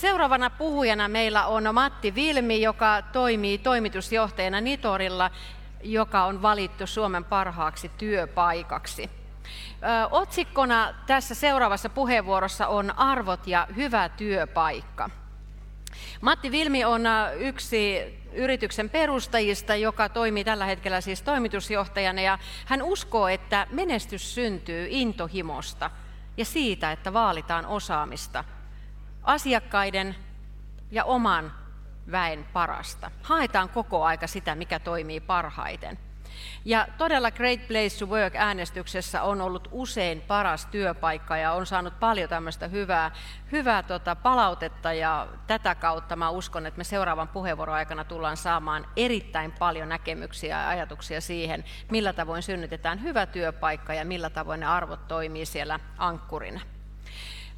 Seuraavana puhujana meillä on Matti Vilmi, joka toimii toimitusjohtajana Nitorilla, joka on valittu Suomen parhaaksi työpaikaksi. Otsikkona tässä seuraavassa puheenvuorossa on arvot ja hyvä työpaikka. Matti Vilmi on yksi yrityksen perustajista, joka toimii tällä hetkellä siis toimitusjohtajana ja hän uskoo, että menestys syntyy intohimosta ja siitä, että vaalitaan osaamista, asiakkaiden ja oman väen parasta. Haetaan koko aika sitä, mikä toimii parhaiten. Ja todella Great Place to Work-äänestyksessä on ollut usein paras työpaikka ja on saanut paljon tämmöistä hyvää, hyvää tota palautetta ja tätä kautta mä uskon, että me seuraavan puheenvuoron aikana tullaan saamaan erittäin paljon näkemyksiä ja ajatuksia siihen, millä tavoin synnytetään hyvä työpaikka ja millä tavoin ne arvot toimii siellä ankkurina.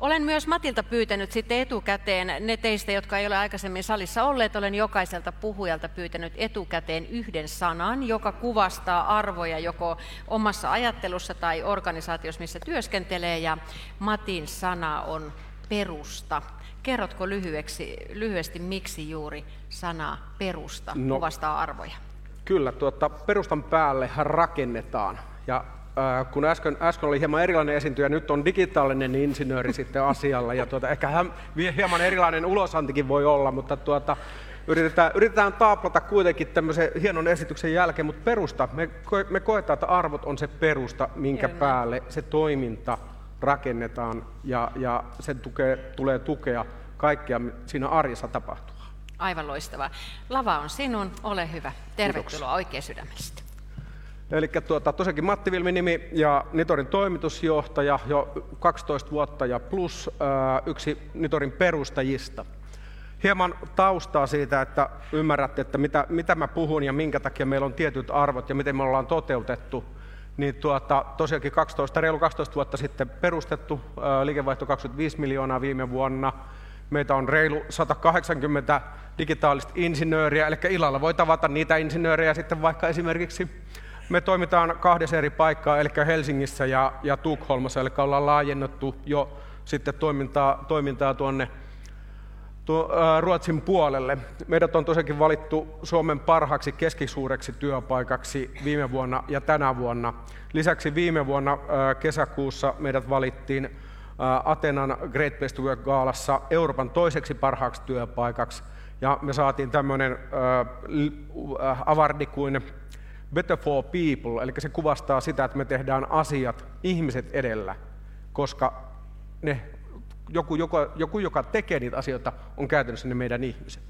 Olen myös Matilta pyytänyt sitten etukäteen, ne teistä, jotka ei ole aikaisemmin salissa olleet, olen jokaiselta puhujalta pyytänyt etukäteen yhden sanan, joka kuvastaa arvoja joko omassa ajattelussa tai organisaatiossa, missä työskentelee, ja Matin sana on perusta. Kerrotko lyhyeksi, lyhyesti, miksi juuri sana perusta no, kuvastaa arvoja? Kyllä, tuota, perustan päälle rakennetaan. Ja kun äsken, äsken oli hieman erilainen esiintyjä, nyt on digitaalinen insinööri sitten asialla, ja tuota, ehkä hän, hieman erilainen ulosantikin voi olla, mutta tuota, yritetään, yritetään taaplata kuitenkin tämmöisen hienon esityksen jälkeen, mutta perusta, me, me koetaan, että arvot on se perusta, minkä Kyllä. päälle se toiminta rakennetaan, ja, ja se tukee, tulee tukea kaikkea siinä arjessa tapahtuu. Aivan loistavaa. Lava on sinun, ole hyvä. Tervetuloa Kiitoksia. oikein sydämellisesti. Eli tuota, tosiaankin Matti Vilmi nimi ja Nitorin toimitusjohtaja jo 12 vuotta ja plus ää, yksi Nitorin perustajista. Hieman taustaa siitä, että ymmärrätte, että mitä, mitä mä puhun ja minkä takia meillä on tietyt arvot ja miten me ollaan toteutettu. Niin tuota, tosiaankin 12, reilu 12 vuotta sitten perustettu, ää, liikevaihto 25 miljoonaa viime vuonna. Meitä on reilu 180 digitaalista insinööriä, eli illalla voi tavata niitä insinöörejä sitten vaikka esimerkiksi me toimitaan kahdessa eri paikkaa, eli Helsingissä ja, ja Tukholmassa, eli ollaan laajennettu jo sitten toimintaa, toimintaa tuonne tuo, ää, Ruotsin puolelle. Meidät on tosiaankin valittu Suomen parhaaksi keskisuureksi työpaikaksi viime vuonna ja tänä vuonna. Lisäksi viime vuonna ää, kesäkuussa meidät valittiin Atenan Great Place to Work Gaalassa Euroopan toiseksi parhaaksi työpaikaksi. Ja me saatiin tämmöinen avardi kuin better for people, eli se kuvastaa sitä, että me tehdään asiat ihmiset edellä, koska ne, joku, joka, joku, joka tekee niitä asioita, on käytännössä ne meidän ihmiset.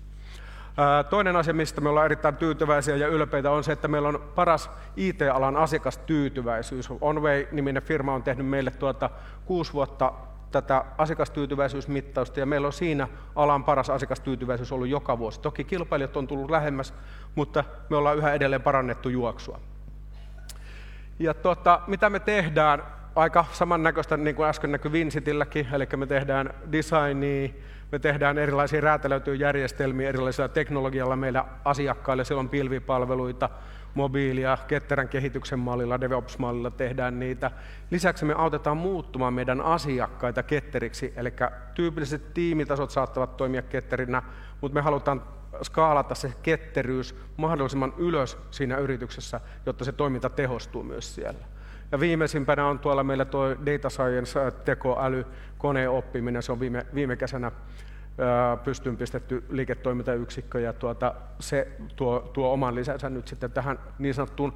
Toinen asia, mistä me ollaan erittäin tyytyväisiä ja ylpeitä, on se, että meillä on paras IT-alan asiakastyytyväisyys. Onway-niminen firma on tehnyt meille tuota kuusi vuotta tätä asiakastyytyväisyysmittausta ja meillä on siinä alan paras asiakastyytyväisyys ollut joka vuosi. Toki kilpailijat on tullut lähemmäs, mutta me ollaan yhä edelleen parannettu juoksua. Ja tuota, mitä me tehdään? Aika samannäköistä niin kuin äsken näkyi Vincitilläkin, eli me tehdään designia, me tehdään erilaisia räätälöityjä järjestelmiä erilaisilla teknologialla meillä asiakkaille, siellä on pilvipalveluita, mobiilia, ketterän kehityksen mallilla, DevOps-mallilla tehdään niitä. Lisäksi me autetaan muuttumaan meidän asiakkaita ketteriksi, eli tyypilliset tiimitasot saattavat toimia ketterinä, mutta me halutaan skaalata se ketteryys mahdollisimman ylös siinä yrityksessä, jotta se toiminta tehostuu myös siellä. Ja viimeisimpänä on tuolla meillä tuo data science, tekoäly, koneoppiminen, se on viime, viime kesänä pystyyn pistetty liiketoimintayksikkö ja tuota, se tuo, tuo oman lisänsä nyt sitten tähän niin sanottuun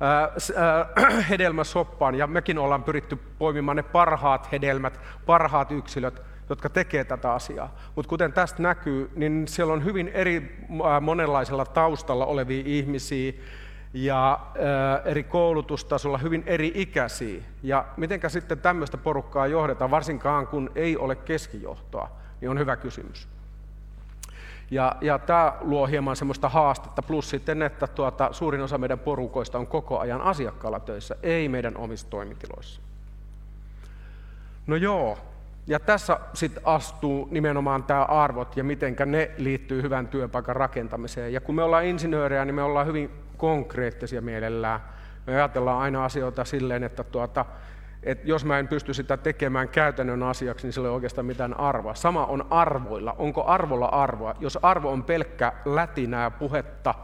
hedelmäsoppaan ja mekin ollaan pyritty poimimaan ne parhaat hedelmät, parhaat yksilöt, jotka tekee tätä asiaa. Mutta kuten tästä näkyy, niin siellä on hyvin eri monenlaisella taustalla olevia ihmisiä ja eri koulutustasolla hyvin eri ikäisiä. Ja mitenkä sitten tämmöistä porukkaa johdetaan, varsinkaan kun ei ole keskijohtoa niin on hyvä kysymys. Ja, ja tämä luo hieman semmoista haastetta, plus sitten, että tuota, suurin osa meidän porukoista on koko ajan asiakkaalla töissä, ei meidän omissa toimitiloissa. No joo, ja tässä sitten astuu nimenomaan tämä arvot ja miten ne liittyy hyvän työpaikan rakentamiseen. Ja kun me ollaan insinöörejä, niin me ollaan hyvin konkreettisia mielellään. Me ajatellaan aina asioita silleen, että tuota, että jos mä en pysty sitä tekemään käytännön asiaksi, niin sillä ei ole oikeastaan mitään arvoa. Sama on arvoilla. Onko arvolla arvoa? Jos arvo on pelkkä lätinää puhetta,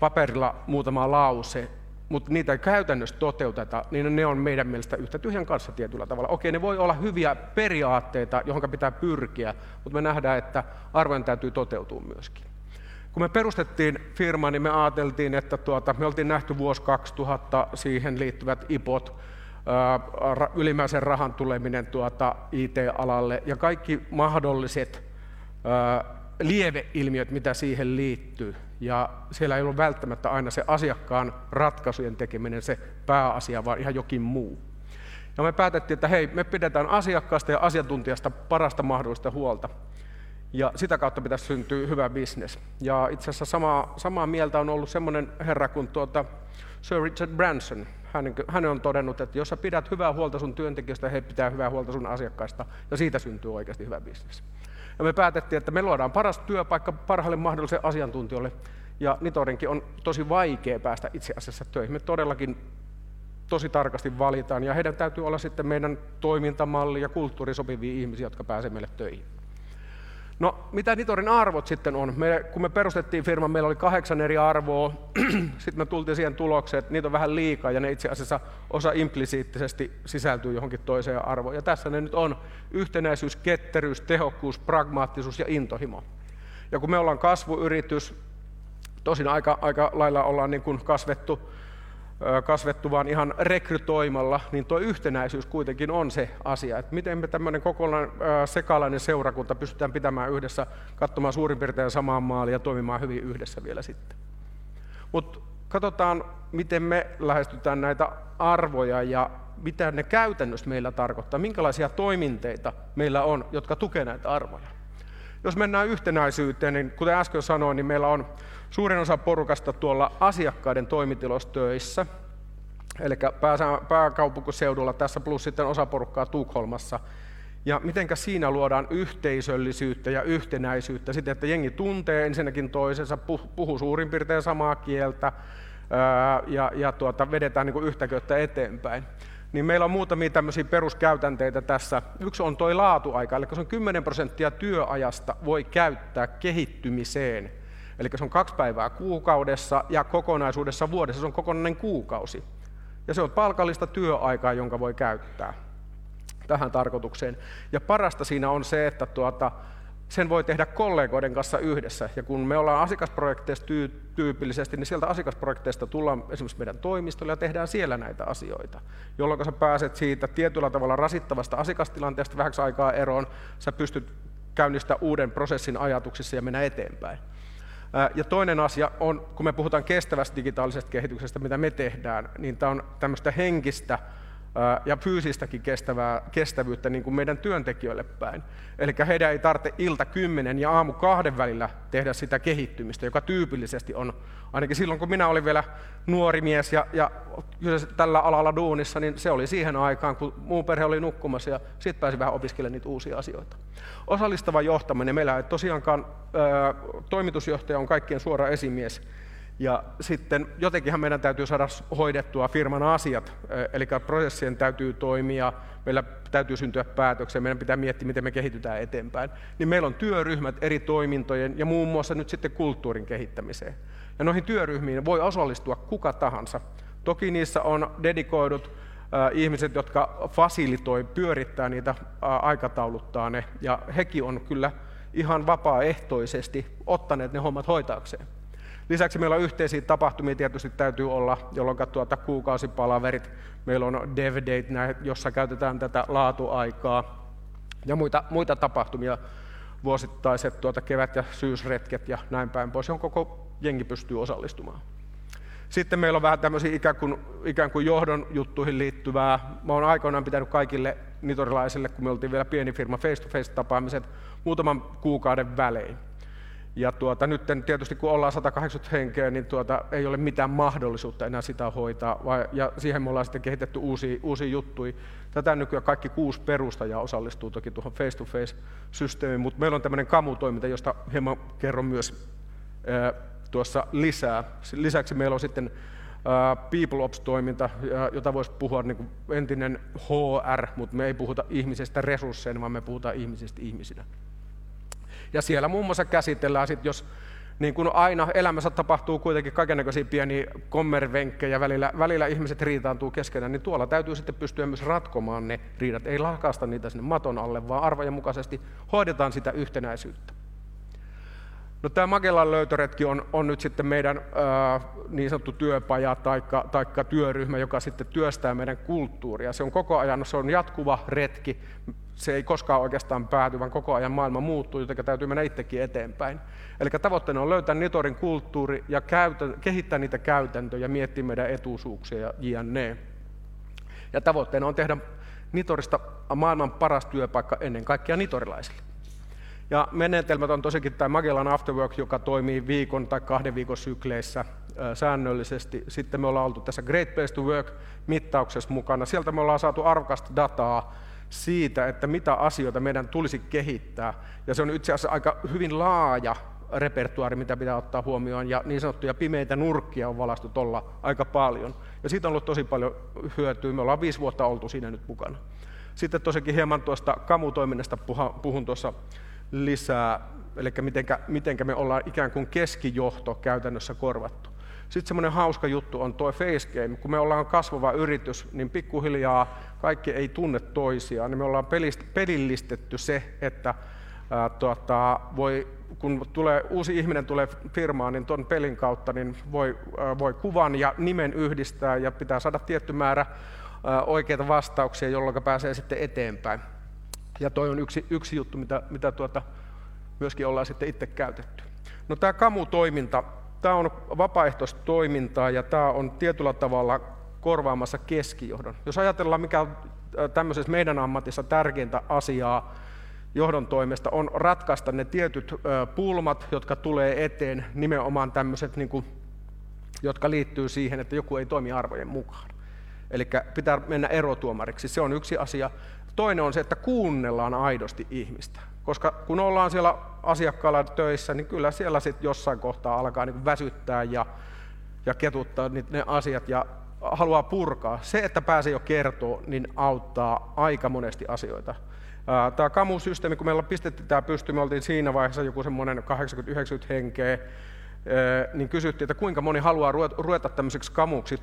paperilla muutama lause, mutta niitä ei käytännössä toteuteta, niin ne on meidän mielestä yhtä tyhjän kanssa tietyllä tavalla. Okei, ne voi olla hyviä periaatteita, johon pitää pyrkiä, mutta me nähdään, että arvojen täytyy toteutua myöskin. Kun me perustettiin firma, niin me ajateltiin, että tuota, me oltiin nähty vuosi 2000 siihen liittyvät IPOT, ylimääräisen rahan tuleminen tuota IT-alalle ja kaikki mahdolliset lieveilmiöt, mitä siihen liittyy. Ja siellä ei ollut välttämättä aina se asiakkaan ratkaisujen tekeminen se pääasia, vaan ihan jokin muu. Ja me päätettiin, että hei, me pidetään asiakkaasta ja asiantuntijasta parasta mahdollista huolta. Ja sitä kautta pitäisi syntyä hyvä bisnes. Ja itse asiassa samaa, samaa mieltä on ollut semmoinen herra kuin tuota Sir Richard Branson. Hän, hän on todennut, että jos sä pidät hyvää huolta sun työntekijöistä, he pitää hyvää huolta sun asiakkaista, ja siitä syntyy oikeasti hyvä bisnes. Ja me päätettiin, että me luodaan paras työpaikka parhaalle mahdolliselle asiantuntijoille, ja Nitorinkin on tosi vaikea päästä itse asiassa töihin. Me todellakin tosi tarkasti valitaan, ja heidän täytyy olla sitten meidän toimintamalli ja kulttuuri sopivia ihmisiä, jotka pääsevät meille töihin. No, mitä Nitorin arvot sitten on? Me, kun me perustettiin firman, meillä oli kahdeksan eri arvoa. sitten me tultiin siihen tulokseen, että niitä on vähän liikaa ja ne itse asiassa osa implisiittisesti sisältyy johonkin toiseen arvoon. Ja tässä ne nyt on yhtenäisyys, ketteryys, tehokkuus, pragmaattisuus ja intohimo. Ja kun me ollaan kasvuyritys, tosin aika, aika lailla ollaan niin kuin kasvettu kasvettu vaan ihan rekrytoimalla, niin tuo yhtenäisyys kuitenkin on se asia, että miten me tämmöinen kokonaan sekalainen seurakunta pystytään pitämään yhdessä, katsomaan suurin piirtein samaan maaliin ja toimimaan hyvin yhdessä vielä sitten. Mutta katsotaan, miten me lähestytään näitä arvoja ja mitä ne käytännössä meillä tarkoittaa, minkälaisia toiminteita meillä on, jotka tukevat näitä arvoja. Jos mennään yhtenäisyyteen, niin kuten äsken sanoin, niin meillä on suurin osa porukasta tuolla asiakkaiden toimitiloissa töissä, eli pääkaupunkiseudulla tässä plus sitten osa porukkaa Tukholmassa. Ja mitenkä siinä luodaan yhteisöllisyyttä ja yhtenäisyyttä? Siten, että jengi tuntee ensinnäkin toisensa, puhuu suurin piirtein samaa kieltä ja, ja tuota, vedetään niin kuin yhtä köyttä eteenpäin niin meillä on muutamia tämmöisiä peruskäytänteitä tässä. Yksi on tuo laatuaika, eli se on 10 prosenttia työajasta voi käyttää kehittymiseen. Eli se on kaksi päivää kuukaudessa ja kokonaisuudessa vuodessa se on kokonainen kuukausi. Ja se on palkallista työaikaa, jonka voi käyttää tähän tarkoitukseen. Ja parasta siinä on se, että tuota, sen voi tehdä kollegoiden kanssa yhdessä. Ja kun me ollaan asiakasprojekteissa tyypillisesti, niin sieltä asiakasprojekteista tullaan esimerkiksi meidän toimistolle ja tehdään siellä näitä asioita, jolloin sä pääset siitä tietyllä tavalla rasittavasta asiakastilanteesta vähäksi aikaa eroon, sä pystyt käynnistämään uuden prosessin ajatuksissa ja mennä eteenpäin. Ja toinen asia on, kun me puhutaan kestävästä digitaalisesta kehityksestä, mitä me tehdään, niin tämä on tämmöistä henkistä ja fyysistäkin kestävää, kestävyyttä niin kuin meidän työntekijöille päin. Eli heidän ei tarvitse ilta kymmenen ja aamu kahden välillä tehdä sitä kehittymistä, joka tyypillisesti on, ainakin silloin kun minä olin vielä nuori mies ja, ja tällä alalla duunissa, niin se oli siihen aikaan, kun muu perhe oli nukkumassa ja sitten pääsi vähän opiskelemaan niitä uusia asioita. Osallistava johtaminen, meillä ei tosiaankaan ää, toimitusjohtaja on kaikkien suora esimies, ja sitten jotenkinhan meidän täytyy saada hoidettua firman asiat, eli prosessien täytyy toimia, meillä täytyy syntyä päätöksiä, meidän pitää miettiä, miten me kehitytään eteenpäin. Niin meillä on työryhmät eri toimintojen ja muun muassa nyt sitten kulttuurin kehittämiseen. Ja noihin työryhmiin voi osallistua kuka tahansa. Toki niissä on dedikoidut ihmiset, jotka fasilitoi, pyörittää niitä, aikatauluttaa ne, ja hekin on kyllä ihan vapaaehtoisesti ottaneet ne hommat hoitaakseen. Lisäksi meillä on yhteisiä tapahtumia tietysti täytyy olla, jolloin tuota kuukausipalaverit, meillä on dev date, jossa käytetään tätä laatuaikaa ja muita, muita tapahtumia, vuosittaiset tuota kevät- ja syysretket ja näin päin pois, johon koko jengi pystyy osallistumaan. Sitten meillä on vähän tämmöisiä ikään kuin, ikään kuin johdon juttuihin liittyvää. Mä oon aikoinaan pitänyt kaikille nitorilaisille, kun me oltiin vielä pieni firma, face-to-face-tapaamiset muutaman kuukauden välein. Ja tuota, nyt tietysti kun ollaan 180 henkeä, niin tuota, ei ole mitään mahdollisuutta enää sitä hoitaa. Vai, ja siihen me ollaan sitten kehitetty uusia, uusia juttuja. Tätä nykyään kaikki kuusi perustajaa osallistuu toki tuohon face-to-face-systeemiin, mutta meillä on tämmöinen kamutoiminta, josta hieman kerron myös ää, tuossa lisää. Lisäksi meillä on sitten People Ops-toiminta, jota voisi puhua niin kuin entinen HR, mutta me ei puhuta ihmisestä resursseina, vaan me puhutaan ihmisistä ihmisinä. Ja siellä muun muassa käsitellään, sit, jos niin kuin aina elämässä tapahtuu kuitenkin kaikenlaisia pieniä kommervenkkejä, välillä, välillä ihmiset riitaantuu keskenään, niin tuolla täytyy sitten pystyä myös ratkomaan ne riidat. Ei lakasta niitä sinne maton alle, vaan arvojen mukaisesti hoidetaan sitä yhtenäisyyttä. No, tämä Magellan löytöretki on, on nyt sitten meidän ää, niin sanottu työpaja tai työryhmä, joka sitten työstää meidän kulttuuria. Se on koko ajan, no, se on jatkuva retki, se ei koskaan oikeastaan pääty, vaan koko ajan maailma muuttuu, joten täytyy mennä itsekin eteenpäin. Eli tavoitteena on löytää Nitorin kulttuuri ja käytä, kehittää niitä käytäntöjä, miettiä meidän etuisuuksia ja jne. Ja tavoitteena on tehdä Nitorista maailman paras työpaikka ennen kaikkea nitorilaisille. Ja menetelmät on tosikin tämä Magellan Afterwork, joka toimii viikon tai kahden viikon sykleissä säännöllisesti. Sitten me ollaan oltu tässä Great Place to Work mittauksessa mukana. Sieltä me ollaan saatu arvokasta dataa siitä, että mitä asioita meidän tulisi kehittää. Ja se on itse asiassa aika hyvin laaja repertuaari, mitä pitää ottaa huomioon, ja niin sanottuja pimeitä nurkkia on valastu tuolla aika paljon. Ja siitä on ollut tosi paljon hyötyä. Me ollaan viisi vuotta oltu siinä nyt mukana. Sitten tosikin hieman tuosta kamutoiminnasta puhun tuossa lisää, eli mitenkä, mitenkä me ollaan ikään kuin keskijohto käytännössä korvattu. Sitten semmoinen hauska juttu on tuo Facegame. Kun me ollaan kasvava yritys, niin pikkuhiljaa kaikki ei tunne toisiaan. Niin me ollaan pelillistetty se, että ää, tuota, voi, kun tulee, uusi ihminen tulee firmaan, niin tuon pelin kautta niin voi, ää, voi kuvan ja nimen yhdistää ja pitää saada tietty määrä ää, oikeita vastauksia, jolloin pääsee sitten eteenpäin. Ja toi on yksi, yksi juttu, mitä, mitä tuota, myöskin ollaan sitten itse käytetty. No tämä kamu-toiminta, tämä on vapaaehtoistoimintaa ja tämä on tietyllä tavalla korvaamassa keskijohdon. Jos ajatellaan, mikä on tämmöisessä meidän ammatissa tärkeintä asiaa johdon toimesta, on ratkaista ne tietyt pulmat, jotka tulee eteen, nimenomaan tämmöiset, niin kuin, jotka liittyy siihen, että joku ei toimi arvojen mukaan. Eli pitää mennä erotuomariksi. Se on yksi asia. Toinen on se, että kuunnellaan aidosti ihmistä. Koska kun ollaan siellä asiakkaalla töissä, niin kyllä siellä sitten jossain kohtaa alkaa niin väsyttää ja, ja ketuttaa ne asiat ja haluaa purkaa. Se, että pääsee jo kertoa, niin auttaa aika monesti asioita. Tämä kamusysteemi, kun meillä pistettiin tämä pysty, me oltiin siinä vaiheessa joku semmoinen 80-90 henkeä, niin kysyttiin, että kuinka moni haluaa ruveta tämmöiseksi kamuksi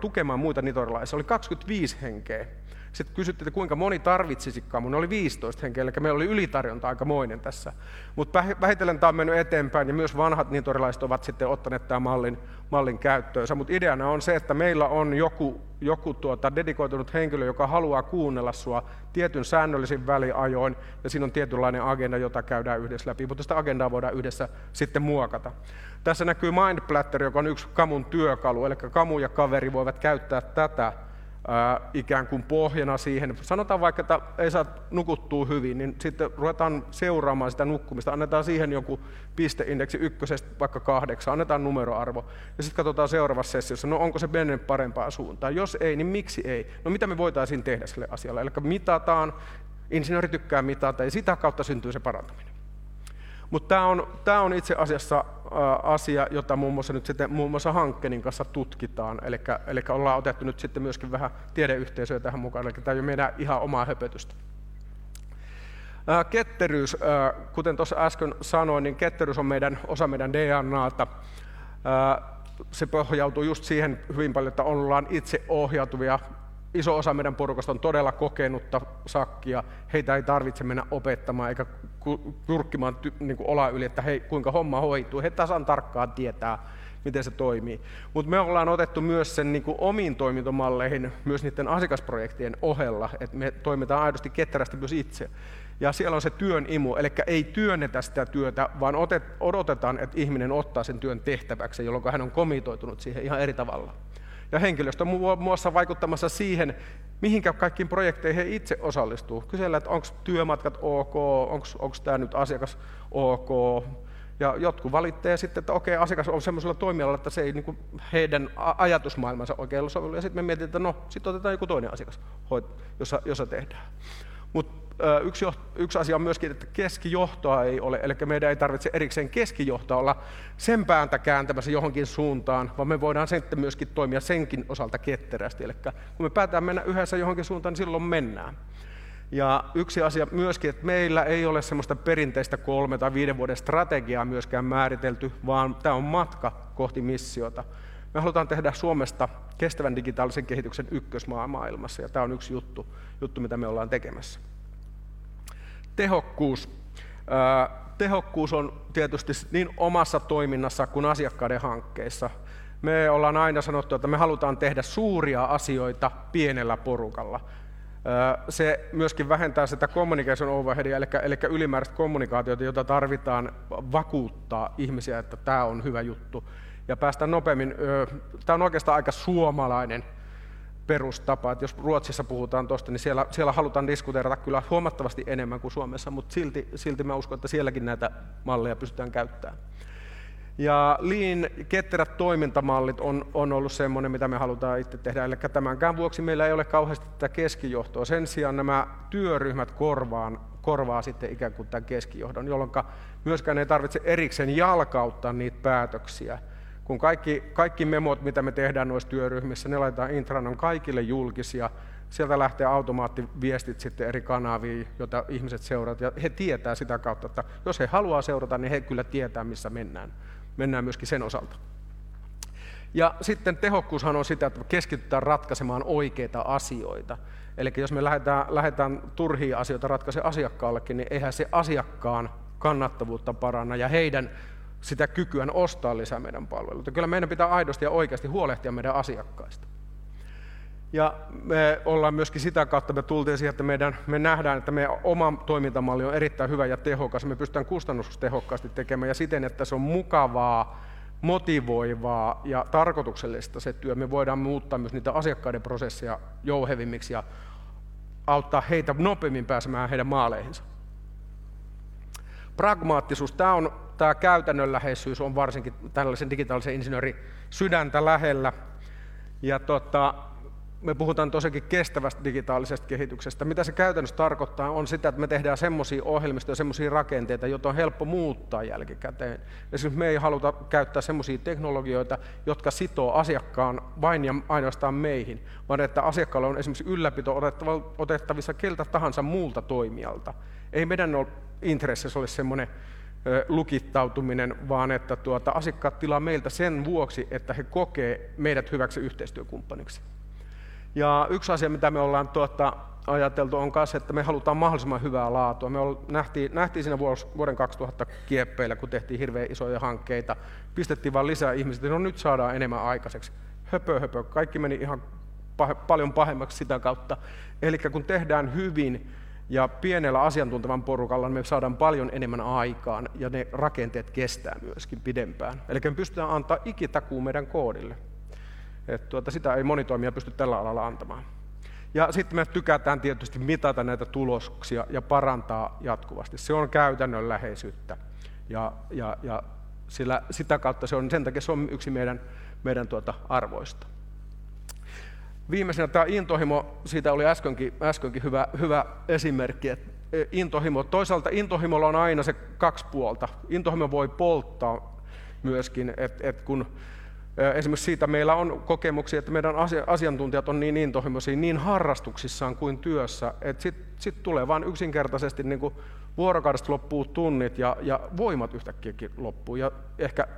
tukemaan, muita nitorilaisia. Oli 25 henkeä. Sitten kysyttiin, että kuinka moni tarvitsisi kamun. Ne oli 15 henkeä, eli meillä oli ylitarjonta aikamoinen tässä. Mutta vähitellen tämä on mennyt eteenpäin, ja myös vanhat niitorilaiset ovat sitten ottaneet tämän mallin, mallin käyttöönsä. Mutta ideana on se, että meillä on joku, joku tuota, dedikoitunut henkilö, joka haluaa kuunnella sinua tietyn säännöllisin väliajoin, ja siinä on tietynlainen agenda, jota käydään yhdessä läpi, mutta sitä agendaa voidaan yhdessä sitten muokata. Tässä näkyy Mindplatter, joka on yksi Kamun työkalu, eli Kamu ja kaveri voivat käyttää tätä ikään kuin pohjana siihen. Sanotaan vaikka, että ei saa nukuttua hyvin, niin sitten ruvetaan seuraamaan sitä nukkumista. Annetaan siihen joku pisteindeksi ykkösestä vaikka kahdeksan, annetaan numeroarvo. Ja sitten katsotaan seuraavassa sessiossa, no onko se mennyt parempaan suuntaan. Jos ei, niin miksi ei? No mitä me voitaisiin tehdä sille asialle? Eli mitataan, insinööri tykkää mitata ja sitä kautta syntyy se parantaminen. Mutta tämä on, on itse asiassa asia, jota muun muassa nyt sitten muun muassa Hankkenin kanssa tutkitaan. Eli, eli ollaan otettu nyt sitten myöskin vähän tiedeyhteisöä tähän mukaan, eli tämä ei ole meidän ihan omaa höpötystä. Ketteryys, kuten tuossa äsken sanoin, niin ketteryys on meidän, osa meidän DNAta. Se pohjautuu just siihen hyvin paljon, että ollaan itse ohjautuvia iso osa meidän porukasta on todella kokenutta sakkia. Heitä ei tarvitse mennä opettamaan eikä kurkkimaan niin kuin ola yli, että hei, kuinka homma hoituu. He tasan tarkkaan tietää, miten se toimii. Mutta me ollaan otettu myös sen niin kuin omiin toimintomalleihin myös niiden asiakasprojektien ohella, että me toimitaan aidosti ketterästi myös itse. Ja siellä on se työn imu, eli ei työnnetä sitä työtä, vaan odotetaan, että ihminen ottaa sen työn tehtäväksi, jolloin hän on komitoitunut siihen ihan eri tavalla ja henkilöstö muun muassa vaikuttamassa siihen, mihinkä kaikkiin projekteihin he itse osallistuu. Kysellä, että onko työmatkat ok, onko tämä nyt asiakas ok, ja jotkut valittaa sitten, että okei, asiakas on semmoisella toimialalla, että se ei niin heidän ajatusmaailmansa oikein sovellu. Ja sitten me mietitään, että no, sitten otetaan joku toinen asiakas, jossa, jossa tehdään. Mutta yksi, yksi asia on myöskin, että keskijohtoa ei ole, eli meidän ei tarvitse erikseen keskijohtoa olla sen pääntä kääntämässä johonkin suuntaan, vaan me voidaan sitten myöskin toimia senkin osalta ketterästi. Eli kun me päätään mennä yhdessä johonkin suuntaan, niin silloin mennään. Ja yksi asia myöskin, että meillä ei ole semmoista perinteistä kolme- tai viiden vuoden strategiaa myöskään määritelty, vaan tämä on matka kohti missiota. Me halutaan tehdä Suomesta kestävän digitaalisen kehityksen ykkösmaa maailmassa, ja tämä on yksi juttu, juttu mitä me ollaan tekemässä. Tehokkuus. Tehokkuus on tietysti niin omassa toiminnassa kuin asiakkaiden hankkeissa. Me ollaan aina sanottu, että me halutaan tehdä suuria asioita pienellä porukalla. Se myöskin vähentää sitä communication overheadia, eli, eli ylimääräistä kommunikaatiota, jota tarvitaan vakuuttaa ihmisiä, että tämä on hyvä juttu. Ja päästä nopeammin, tämä on oikeastaan aika suomalainen perustapa, että jos Ruotsissa puhutaan tuosta, niin siellä, siellä halutaan diskuteerata kyllä huomattavasti enemmän kuin Suomessa, mutta silti, silti mä uskon, että sielläkin näitä malleja pystytään käyttämään. Ja Lean ketterät toimintamallit on, on ollut semmoinen, mitä me halutaan itse tehdä. Eli tämänkään vuoksi meillä ei ole kauheasti tätä keskijohtoa. Sen sijaan nämä työryhmät korvaan, korvaa sitten ikään kuin tämän keskijohdon, jolloin myöskään ei tarvitse erikseen jalkauttaa niitä päätöksiä. Kun kaikki, kaikki memot, mitä me tehdään noissa työryhmissä, ne laitetaan intran, on kaikille julkisia. Sieltä lähtee automaattiviestit sitten eri kanaviin, joita ihmiset seuraavat. Ja he tietää sitä kautta, että jos he haluaa seurata, niin he kyllä tietää, missä mennään mennään myöskin sen osalta. Ja sitten tehokkuushan on sitä, että keskitytään ratkaisemaan oikeita asioita. Eli jos me lähdetään, lähdetään turhia asioita ratkaisemaan asiakkaallekin, niin eihän se asiakkaan kannattavuutta paranna ja heidän sitä kykyään ostaa lisää meidän palveluita. Kyllä meidän pitää aidosti ja oikeasti huolehtia meidän asiakkaista. Ja me ollaan myöskin sitä kautta, me tultiin siihen, että meidän, me nähdään, että meidän oma toimintamalli on erittäin hyvä ja tehokas. Me pystytään kustannustehokkaasti tekemään ja siten, että se on mukavaa, motivoivaa ja tarkoituksellista se työ. Me voidaan muuttaa myös niitä asiakkaiden prosesseja jouhevimmiksi ja auttaa heitä nopeammin pääsemään heidän maaleihinsa. Pragmaattisuus, tämä, on, tämä käytännönläheisyys on varsinkin tällaisen digitaalisen insinöörin sydäntä lähellä. Ja tota, me puhutaan tosiaankin kestävästä digitaalisesta kehityksestä. Mitä se käytännössä tarkoittaa, on sitä, että me tehdään semmoisia ohjelmistoja, semmoisia rakenteita, joita on helppo muuttaa jälkikäteen. Esimerkiksi me ei haluta käyttää semmoisia teknologioita, jotka sitoo asiakkaan vain ja ainoastaan meihin, vaan että asiakkaalla on esimerkiksi ylläpito otettavissa keltä tahansa muulta toimijalta. Ei meidän ole intressissä ole semmoinen lukittautuminen, vaan että tuota, asiakkaat tilaa meiltä sen vuoksi, että he kokee meidät hyväksi yhteistyökumppaniksi. Ja yksi asia, mitä me ollaan tuota, ajateltu, on myös, että me halutaan mahdollisimman hyvää laatua. Me nähtiin, nähtiin siinä vuoden 2000 kieppeillä, kun tehtiin hirveän isoja hankkeita, pistettiin vain lisää ihmisiä, no nyt saadaan enemmän aikaiseksi. Höpö, höpö, kaikki meni ihan pah- paljon pahemmaksi sitä kautta. Eli kun tehdään hyvin ja pienellä asiantuntevan porukalla, me saadaan paljon enemmän aikaan ja ne rakenteet kestää myöskin pidempään. Eli me pystytään antaa ikitakuu meidän koodille. Et tuota, sitä ei moni toimija pysty tällä alalla antamaan. Ja sitten me tykätään tietysti mitata näitä tuloksia ja parantaa jatkuvasti. Se on käytännönläheisyyttä. Ja, ja, ja sillä, sitä kautta se on, sen takia se on yksi meidän, meidän tuota arvoista. Viimeisenä tämä intohimo, siitä oli äskenkin, äskenkin hyvä, hyvä esimerkki, että e, intohimo. Toisaalta intohimolla on aina se kaksi puolta. Intohimo voi polttaa myöskin, että et kun Esimerkiksi siitä meillä on kokemuksia, että meidän asiantuntijat on niin intohimoisia niin harrastuksissaan kuin työssä, että sitten sit tulee vain yksinkertaisesti niin kuin vuorokaudesta loppuu tunnit ja, ja voimat yhtäkkiäkin loppuu. Ja ehkä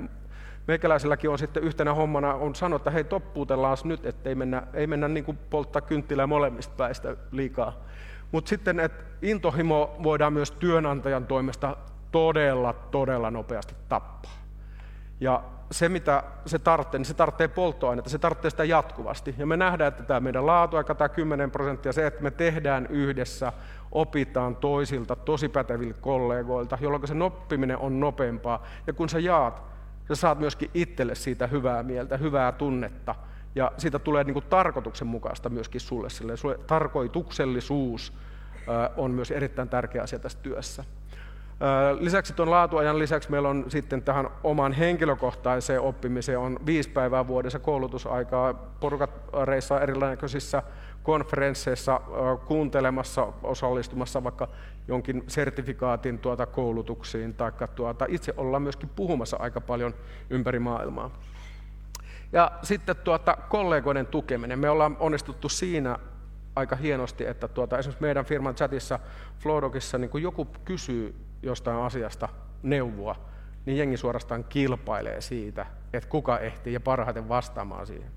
meikäläiselläkin on sitten yhtenä hommana on sanoa, että hei toppuutellaan nyt, ettei mennä, ei mennä niin kuin polttaa kynttilää molemmista päistä liikaa. Mutta sitten, että intohimo voidaan myös työnantajan toimesta todella, todella nopeasti tappaa. Ja se, mitä se tarvitsee, niin se tarvitsee polttoainetta, se tarvitsee sitä jatkuvasti. Ja me nähdään, että tämä meidän laatuaika, tämä 10 prosenttia, se, että me tehdään yhdessä, opitaan toisilta, tosi päteviltä kollegoilta, jolloin se oppiminen on nopeampaa. Ja kun sä jaat, sä saat myöskin itselle siitä hyvää mieltä, hyvää tunnetta. Ja siitä tulee niin kuin tarkoituksenmukaista myöskin sulle. Sulle tarkoituksellisuus on myös erittäin tärkeä asia tässä työssä. Lisäksi tuon laatuajan lisäksi meillä on sitten tähän oman henkilökohtaiseen oppimiseen on viisi päivää vuodessa koulutusaikaa. Porukat reissaa erilaisissa konferensseissa kuuntelemassa, osallistumassa vaikka jonkin sertifikaatin tuota koulutuksiin, tai tuota, itse ollaan myöskin puhumassa aika paljon ympäri maailmaa. Ja sitten tuota, kollegoiden tukeminen. Me ollaan onnistuttu siinä aika hienosti, että tuota, esimerkiksi meidän firman chatissa Flowdogissa, niin kun joku kysyy jostain asiasta neuvoa, niin jengi suorastaan kilpailee siitä, että kuka ehtii ja parhaiten vastaamaan siihen.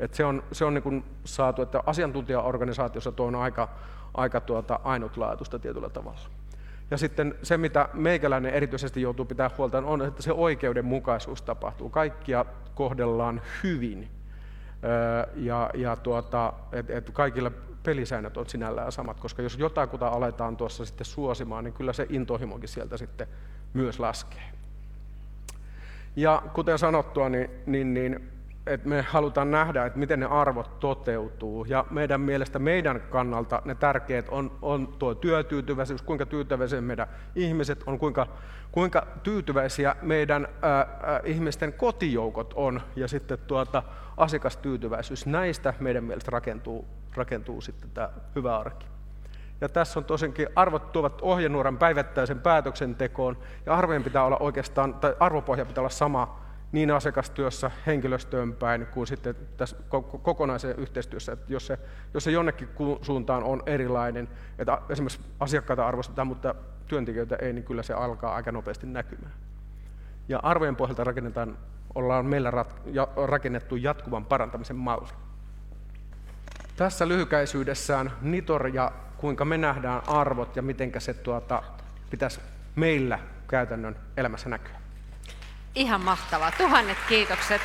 Et se on, se on niin saatu, että asiantuntijaorganisaatiossa tuo on aika, aika tuota ainutlaatuista tietyllä tavalla. Ja sitten se, mitä meikäläinen erityisesti joutuu pitää huolta, on, että se oikeudenmukaisuus tapahtuu. Kaikkia kohdellaan hyvin. Ja, ja tuota, et, et kaikilla pelisäännöt on sinällään samat, koska jos jotakuta aletaan tuossa sitten suosimaan, niin kyllä se intohimokin sieltä sitten myös laskee. Ja kuten sanottua, niin, niin, niin että me halutaan nähdä, että miten ne arvot toteutuu. Ja meidän mielestä meidän kannalta ne tärkeät on, on tuo työtyytyväisyys, kuinka tyytyväisiä meidän ihmiset on, kuinka, kuinka tyytyväisiä meidän ää, ää, ihmisten kotijoukot on ja sitten tuota, asiakastyytyväisyys. Näistä meidän mielestä rakentuu, rakentuu sitten tämä hyvä arki. Ja tässä on tosinkin arvot tuovat ohjenuoran päivittäisen päätöksentekoon, ja arvojen pitää olla oikeastaan, tai arvopohja pitää olla sama niin asiakastyössä henkilöstöön päin kuin sitten tässä kokonaisen yhteistyössä. Että jos, se, jos se jonnekin suuntaan on erilainen, että esimerkiksi asiakkaita arvostetaan, mutta työntekijöitä ei, niin kyllä se alkaa aika nopeasti näkymään. Ja arvojen pohjalta rakennetaan, ollaan meillä rat, ja, rakennettu jatkuvan parantamisen malli. Tässä lyhykäisyydessään Nitor ja kuinka me nähdään arvot ja miten se tuota, pitäisi meillä käytännön elämässä näkyä. Ihan mahtavaa. Tuhannet kiitokset.